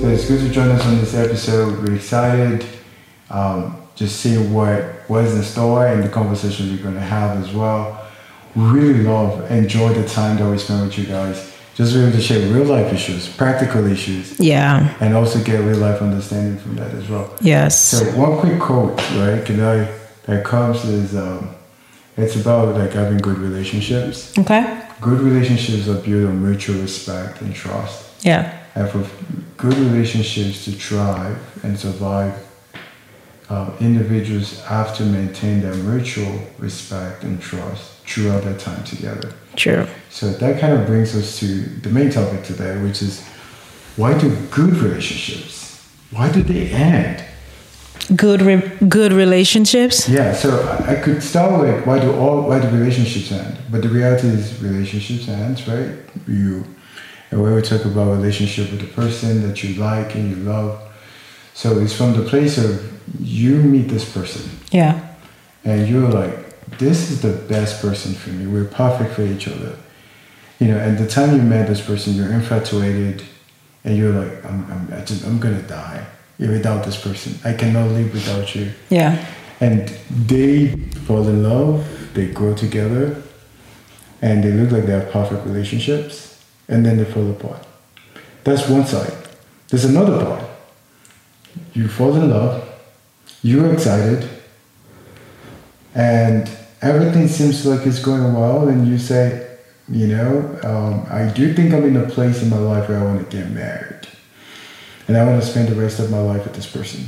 So it's good to join us on this episode. We're excited. Um, just see what was in store and the conversation we're going to have as well. Really love, enjoy the time that we spend with you guys. Just be able to share real life issues, practical issues, Yeah. and also get real life understanding from that as well. Yes. So one quick quote, right? Can I that comes is um, it's about like having good relationships. okay. Good relationships are built on mutual respect and trust. Yeah. And for good relationships to thrive and survive, um, individuals have to maintain their mutual respect and trust throughout their time together. True. So that kind of brings us to the main topic today, which is why do good relationships, why do they end? Good. Re- good relationships. Yeah, so I could start with why do all why do relationships end? But the reality is relationships end, right? You and when we talk about relationship with the person that you like and you love, so it's from the place of you meet this person Yeah. and you're like, this is the best person for me. We're perfect for each other. You know, and the time you met this person, you're infatuated, and you're like, I'm, I'm, I'm gonna die without this person. I cannot live without you. Yeah. and they fall in love they grow together and they look like they have perfect relationships and then they fall apart. That's one side. There's another part. You fall in love you're excited and everything seems like it's going well and you say you know um, i do think i'm in a place in my life where i want to get married and i want to spend the rest of my life with this person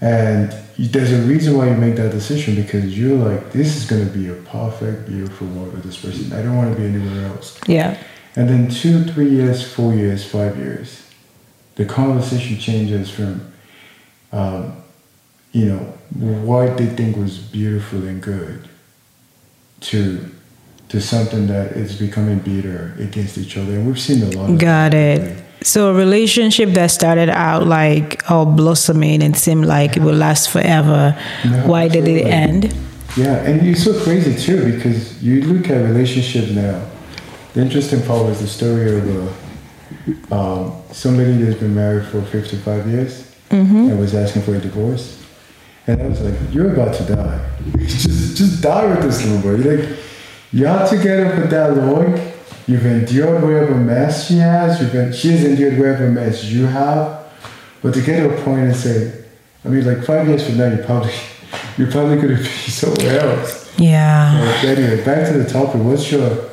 and there's a reason why you make that decision because you're like, this is going to be a perfect, beautiful world with this person. I don't want to be anywhere else. Yeah. And then two, three years, four years, five years, the conversation changes from, um, you know, what they think was beautiful and good to to something that is becoming bitter against each other. And we've seen a lot of Got that it. lately. So a relationship that started out like all blossoming and seemed like it would last forever. No, Why did it end? Yeah, and it's so crazy too because you look at relationships now. The interesting part was the story of uh, um, somebody that's been married for 55 years and was asking for a divorce. And I was like, you're about to die. just, just die with this little boy. You're like, you're together for that long. You've endured whatever mess she has. You've been, she has endured whatever mess you have. But to get to a point and say, I mean, like five years from now, you're probably, you're probably going to be somewhere else. Yeah. But anyway, back to the topic. What's your,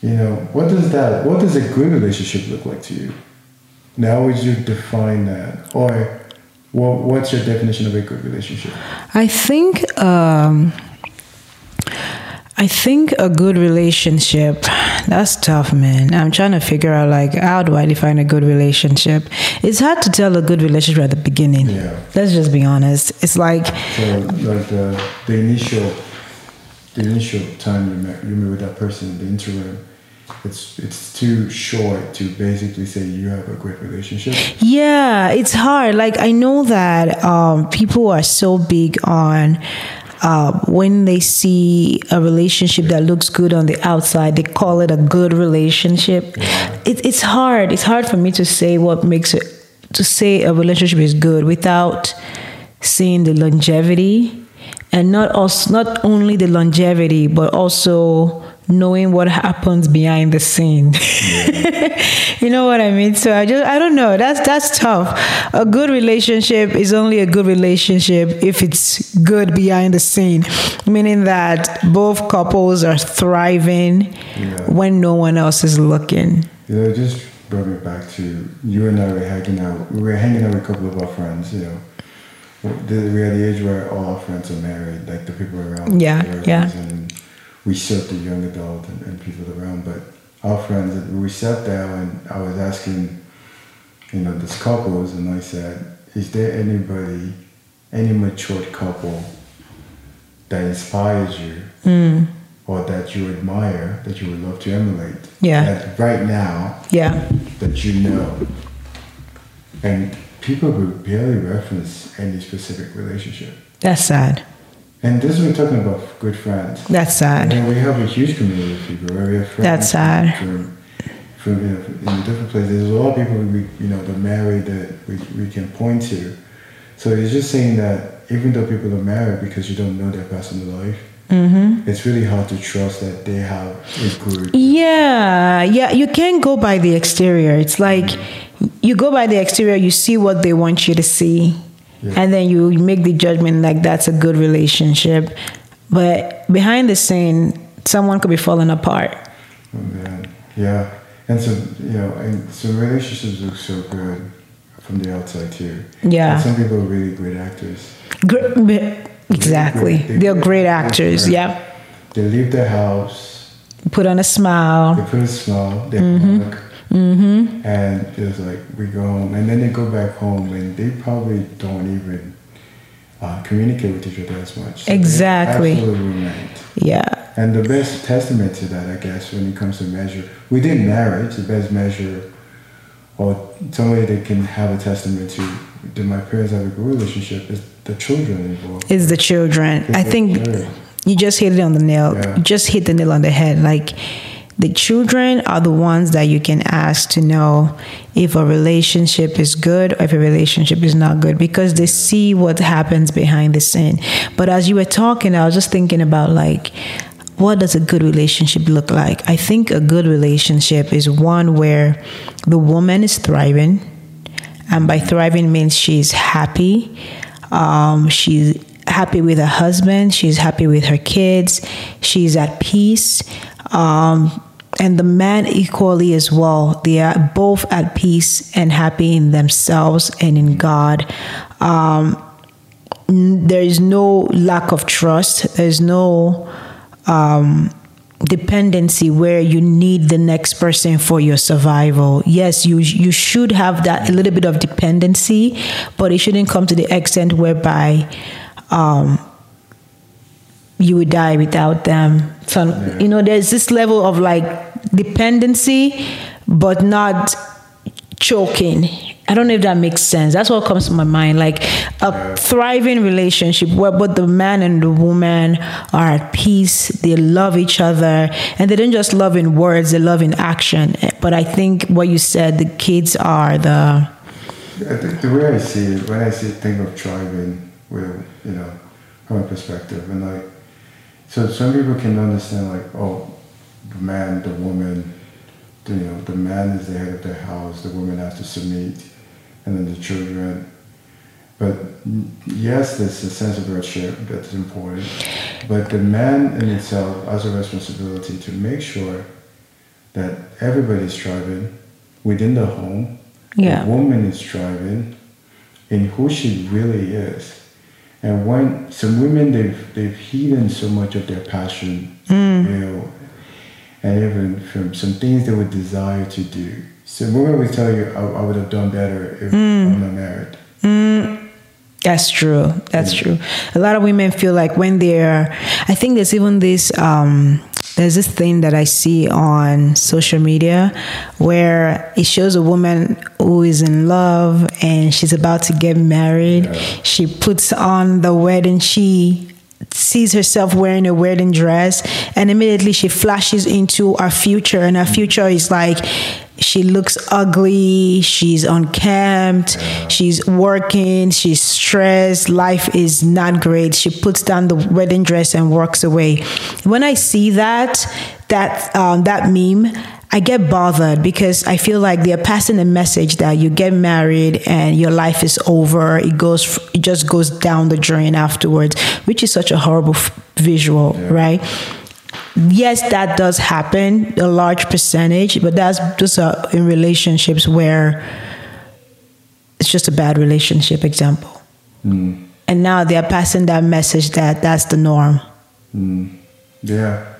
you know, what does that, what does a good relationship look like to you? Now, would you define that, or what, what's your definition of a good relationship? I think um I think a good relationship that's tough man. I'm trying to figure out like how do I define a good relationship? It's hard to tell a good relationship at the beginning. Yeah. Let's just be honest. It's like So, like the the initial, the initial time you met you met with that person, in the interim, it's it's too short to basically say you have a great relationship. Yeah, it's hard. Like I know that um, people are so big on uh, when they see a relationship that looks good on the outside, they call it a good relationship. It, it's hard. It's hard for me to say what makes it to say a relationship is good without seeing the longevity and not also not only the longevity but also knowing what happens behind the scene you know what i mean so i just i don't know that's that's tough a good relationship is only a good relationship if it's good behind the scene meaning that both couples are thriving Yeah. when no one else is looking You know, it just brought me back to you and I were hanging out. We were hanging out with a couple of our friends. You know, we're at the age where all our friends are married, like the people around. Yeah, yeah. And we serve the young adult and, and people around, but our friends. We sat down and I was asking, you know, these couples, and I said, "Is there anybody, any matured couple that inspires you?" Hmm. Or that you admire, that you would love to emulate. Yeah. That right now, yeah that you know. And people would barely reference any specific relationship. that's sad And this is we're talking about good friends. That's sad. then we have a huge community of people where we have friends That's sad. from, from you know, in different places. There's a lot of people we you know that married that we, we can point to. So it's just saying that even though people are married because you don't know their personal life, Mm-hmm. it's really hard to trust that they have a good. Yeah, yeah, you can't go by the exterior. It's like you go by the exterior, you see what they want you to see, Yeah. and then you make the judgment like that's a good relationship. But behind the scene, someone could be falling apart. Oh, man. Yeah, and so you know, and some relationships look so good from the outside too. Yeah. And some people are really great actors. Great, exactly. They- They're great actors. Yeah. Yeah. They leave their house, Put on a smile they put a smile, they Mm-hmm. Hug, and it's like we go home, and then they go back home, and they probably don't even uh, communicate with each other as much. So Exactly. absolute roommate. Yeah. And the best testament to that, I guess, when it comes to measure, within marriage, the best measure, or somebody that can have a testament to, that my parents have a good relationship, is the children involved. It's the children. I think you just hit it on the nail. Yeah. You just hit the nail on the head. Like the children are the ones that you can ask to know if a relationship is good or if a relationship is not good because they see what happens behind the scene. But as you were talking, I was just thinking about like what does a good relationship look like? I think a good relationship is one where the woman is thriving, and by thriving means she's happy. Um, she's happy with her husband. She's happy with her kids. She's at peace. Um, and the man equally as well. They are both at peace and happy in themselves and in God. Um, there is no lack of trust. There's no um, dependency where you need the next person for your survival. Yes, you you should have that a little bit of dependency, but it shouldn't come to the extent whereby um, you would die without them. So you know, there's this level of like dependency, but not choking. I don't know if that makes sense. That's what comes to my mind. Like a thriving relationship where both the man and the woman are at peace, they love each other, and they don't just love in words, they love in action. But I think what you said, the kids are the I think the way I see it, when I see think of thriving, with you know, from a perspective, and like, so some people can understand like, oh, the man, the woman, the, you know, the man is the head of the house, the woman has to submit, and then the children. But yes, there's a sense of ownership that's important, but the man in itself has a responsibility to make sure that everybody's thriving within the home. Yeah. The woman is thriving in who she really is. And when some women they've they've hidden so much of their passion, mm. you know, and even from some things they would desire to do. So women will tell you, I, I would have done better if mm. I'm not married. That's true. That's true. A lot of women feel like when they're, I think there's even this, um, there's this thing that I see on social media where it shows a woman who is in love and she's about to get married. She puts on the wedding, she sees herself wearing a wedding dress and immediately she flashes into our future and our future is like she looks ugly. She's unkempt. She's working. She's stressed. Life is not great. She puts down the wedding dress and walks away. When i see that that um, that meme I get bothered because I feel like they're passing a message that you get married and your life is over. It goes, it just goes down the drain afterwards, which is such a horrible f- visual, right? Yes, that does happen, a large percentage, but that's just uh, in relationships where it's just a bad relationship example. And now they're passing that message that that's the norm. Yeah.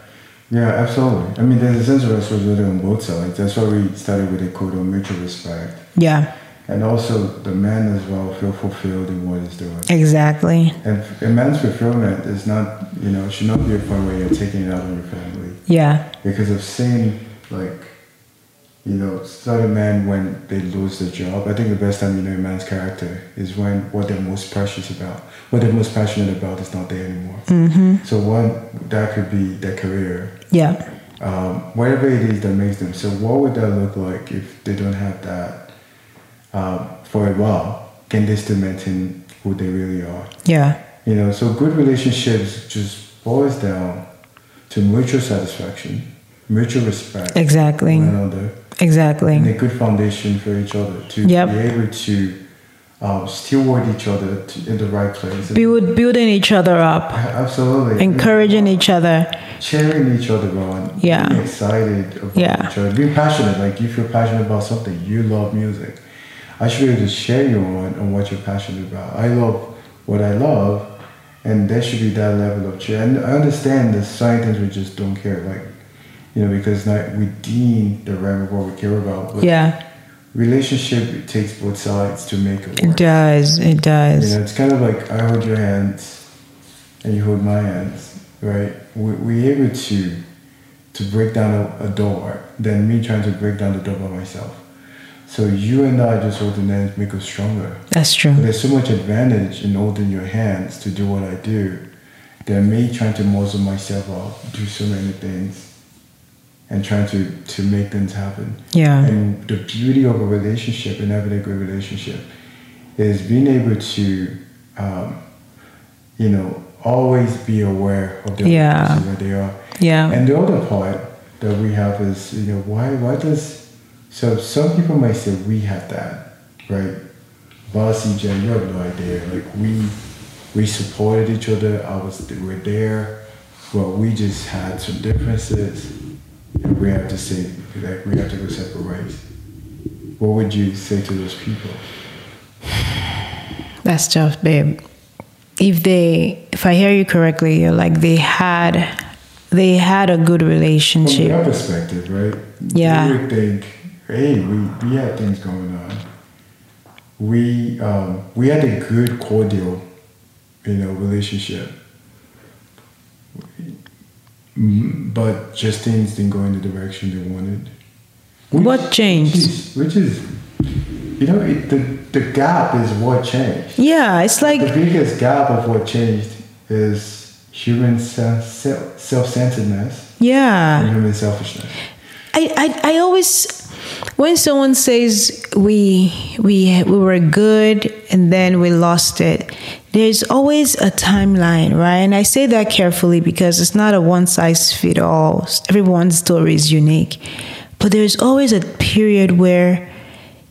Yeah, absolutely. I mean, there's a sense of responsibility on both sides. That's why we started with a code of mutual respect. Yeah, And also, the man as well feel fulfilled in what he's doing. exactly. And a man's fulfillment is not, you know, should not be a point where you're taking it out on your family. Yeah, Because I've seen, like, you know, certain men when they lose their job, I think the best time you know a man's character is when what they're most precious about, what they're most passionate about, is not there anymore. Mm-hmm. So one that could be their career, Yeah. um, whatever it is that makes them. So what would that look like if they don't have that um, for a while? Can they still maintain who they really are? Yeah. You know, so good relationships just boils down to mutual satisfaction, mutual respect, Exactly. one another, Exactly. and a good foundation for each other to Yep. be able to um, steward each other to, in the right place. Build, building each other up, Absolutely. encouraging each other. cheering each other on. Yeah. Being excited about Yeah. each other. Being passionate. Like if you're passionate about something, you love music. I should be able to share you on, on what you're passionate about. I love what I love and there should be that level of cheer. And I understand certain things we just don't care, like you know, because not deem the realm of what we care about. But Yeah. relationship it takes both sides to make it It does. It does. You know, it's kind of like I hold your hands and you hold my hands, right? We, we're able to to break down a, a door than me trying to break down the door by myself. So you and I just holding hands make us stronger. That's true. There's so much advantage in holding your hands to do what I do than me trying to muzzle myself up, do so many things, and trying to, to make things happen. Yeah. And the beauty of a relationship and having a good relationship is being able to, um, you know, always be aware of the Yeah. where they are. Yeah. And the other part that we have is, you know, why why does so some people might say we have that, right? Bossy Jen, you have no idea. Like we we supported each other. I was we were there, but we just had some differences, and we have to say like we have to go separate ways. What would you say to those people? That's tough, babe. If they, if I hear you correctly, you're like they had, they had a good relationship. From their perspective, right? Yeah. You would think, hey, we, we had things going on. We um, we had a good, cordial, you know, relationship. But just things didn't go in the direction they wanted. What changed? Which is, which is you know, it, the, the gap is what changed. Yeah, it's like The biggest gap of what changed is human self, self centeredness yeah. and human selfishness. I, I, I always when someone says we we we were good and then we lost it there's always a timeline right? And i say that carefully because it's not a one size fit all everyone's story is unique. But there's always a period where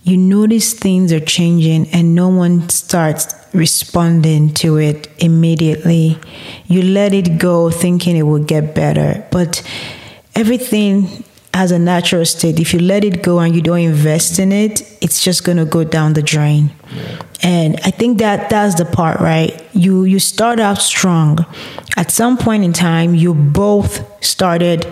you notice things are changing and no one starts responding to it immediately. You let it go thinking it will get better. But everything has a natural state. If you let it go and you don't invest in it it's just going to go down the drain. And i think that that's the part right? You you start out strong. At some point in time you both started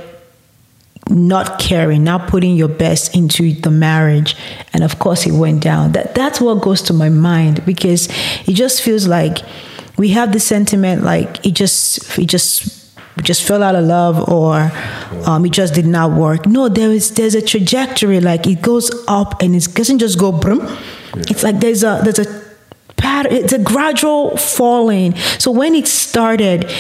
not caring not putting your best into the marriage. And of course it went down. That that's what goes to my mind because it just feels like we have the sentiment like it just it just we just fell out of love or um, it just did not work. No, there is there's a trajectory like it goes up and it doesn't just go brum. It's like there's a there's a pattern. It's a gradual falling. So when it started,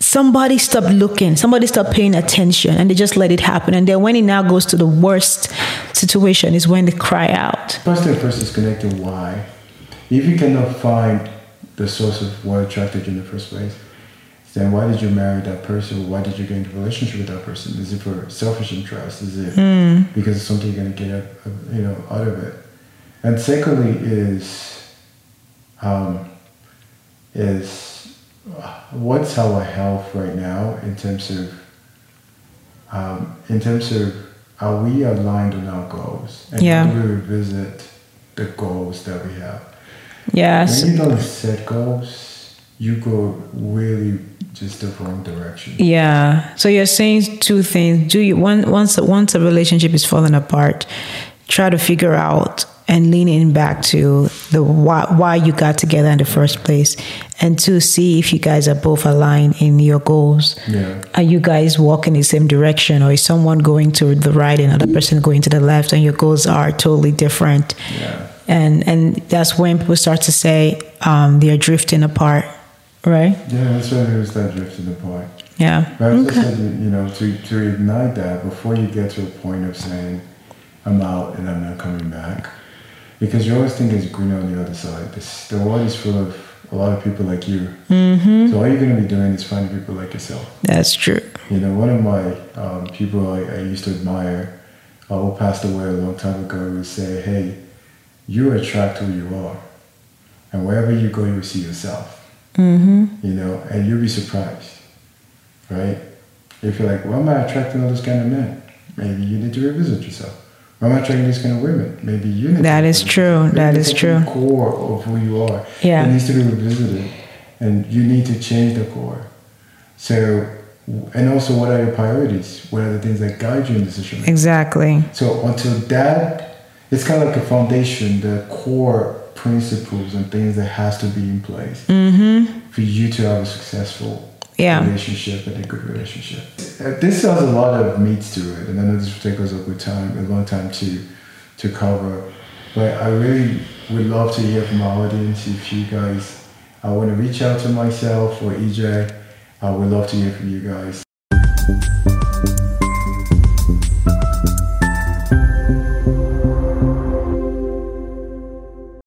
somebody stopped looking, somebody stopped paying attention, and they just let it happen. And then when it now goes to the worst situation, is when they cry out. First thing first is connecting why. If you cannot find the source of what attracted you in the first place, then why did you marry that person? Why did you get into a relationship with that person? Is it for selfish interest? Is it because it's something you're gonna get out, you know out of it? And secondly is um, is uh, what's our health right now in terms of um, in terms of are we aligned on our goals and Yeah. do we revisit the goals that we have Yes. when you don't set goals you go really just the wrong direction Yeah. So you're saying two things. Do you one once once a relationship is falling apart, try to figure out and leaning back to the why, why you got together in the first place and to see if you guys are both aligned in your goals Yeah. are you guys walking the same direction or is someone going to the right and another person going to the left and your goals are totally different Yeah. and and that's when people start to say um, they're drifting apart right Yeah, that's there was that drifting apart. yeah But okay said, you know, to, to ignite that before you get to a point of saying, I'm out and I'm not coming back. Because you always think it's greener on the other side. This, the world is full of a lot of people like you. Mm-hmm. So all you're going to be doing is finding people like yourself. that's true You know, one of my um, people I, I used to admire, uh, who passed away a long time ago, would say, hey, you attract who you are. And wherever you go, you will see yourself. Mm-hmm. You know, and you'll be surprised, right? If you're like, why am I attracting all those kind of men? Maybe you need to revisit yourself. Why am I attracting these kind of women? Maybe you need That to is true. Maybe That is true. Core of who you are. Yeah. It needs to be revisited, and you need to change the core. So, and also, what are your priorities? What are the things that guide you in decision making? exactly So until that, it's kind of like a foundation, the core principles and things that has to be in place for you to have a successful Yeah. relationship and a good relationship. Uh, This has a lot of meat to it, and I know this will take us a good time, a long time to to cover. But I really would love to hear from our audience if you guys I want to reach out to myself or EJ. I would love to hear from you guys.